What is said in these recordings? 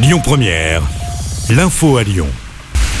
Lyon Première, l'info à Lyon.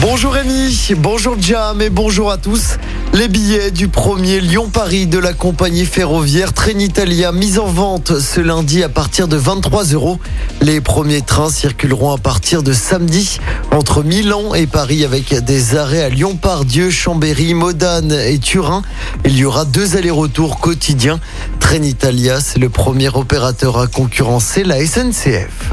Bonjour Rémi, bonjour Jam et bonjour à tous. Les billets du premier Lyon-Paris de la compagnie ferroviaire Trenitalia mis en vente ce lundi à partir de 23 euros. Les premiers trains circuleront à partir de samedi entre Milan et Paris avec des arrêts à Lyon-Pardieu, Chambéry, Modane et Turin. Il y aura deux allers-retours quotidiens. Trenitalia, c'est le premier opérateur à concurrencer la SNCF.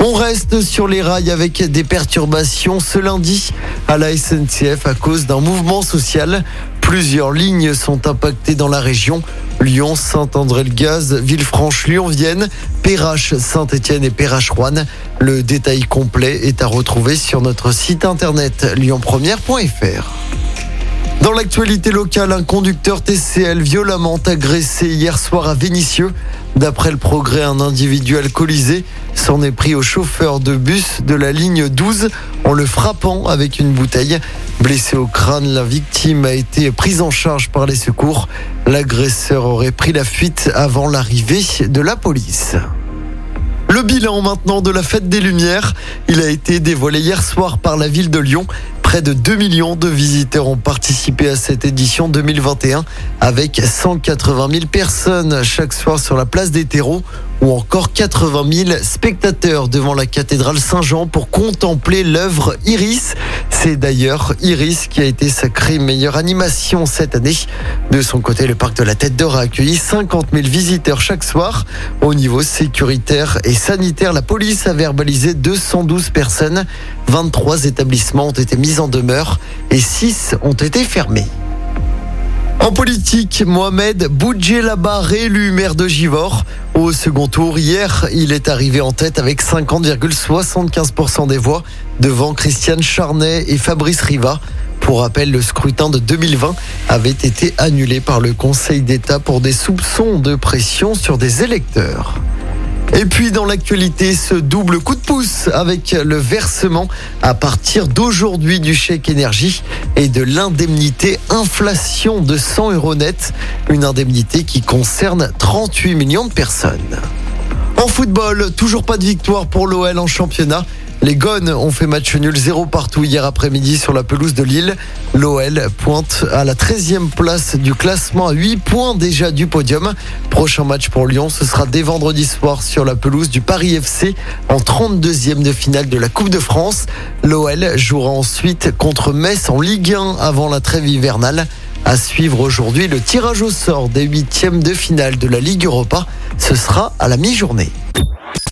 On reste sur les rails avec des perturbations ce lundi à la SNCF à cause d'un mouvement social. Plusieurs lignes sont impactées dans la région. Lyon, Saint-André-le-Gaz, Villefranche-Lyon-Vienne, Perrache, Saint-Étienne et Perrache-Rouen. Le détail complet est à retrouver sur notre site internet lyonpremière.fr. Dans l'actualité locale, un conducteur TCL violemment agressé hier soir à Vénissieux. D'après le progrès, un individu alcoolisé s'en est pris au chauffeur de bus de la ligne 12 en le frappant avec une bouteille. Blessé au crâne, la victime a été prise en charge par les secours. L'agresseur aurait pris la fuite avant l'arrivée de la police. Le bilan maintenant de la fête des Lumières, il a été dévoilé hier soir par la ville de Lyon. Près de 2 millions de visiteurs ont participé à cette édition 2021 avec 180 000 personnes chaque soir sur la place des terreaux ou encore 80 000 spectateurs devant la cathédrale Saint-Jean pour contempler l'œuvre Iris. C'est d'ailleurs Iris qui a été sacrée meilleure animation cette année. De son côté, le parc de la Tête d'Or a accueilli 50 000 visiteurs chaque soir. Au niveau sécuritaire et sanitaire, la police a verbalisé 212 personnes. 23 établissements ont été mis en demeure et 6 ont été fermés. En politique, Mohamed Boudjelaba réélu maire de Givor. Au second tour, hier, il est arrivé en tête avec 50,75% des voix devant Christiane Charnet et Fabrice Riva. Pour rappel, le scrutin de 2020 avait été annulé par le Conseil d'État pour des soupçons de pression sur des électeurs. Et puis dans l'actualité, ce double coup de pouce avec le versement à partir d'aujourd'hui du chèque énergie et de l'indemnité inflation de 100 euros net. Une indemnité qui concerne 38 millions de personnes. En football, toujours pas de victoire pour l'OL en championnat. Les Gones ont fait match nul 0 partout hier après-midi sur la pelouse de Lille. L'OL pointe à la 13e place du classement à 8 points déjà du podium. Prochain match pour Lyon, ce sera dès vendredi soir sur la pelouse du Paris FC en 32e de finale de la Coupe de France. L'OL jouera ensuite contre Metz en Ligue 1 avant la trêve hivernale. À suivre aujourd'hui le tirage au sort des huitièmes de finale de la Ligue Europa. Ce sera à la mi-journée.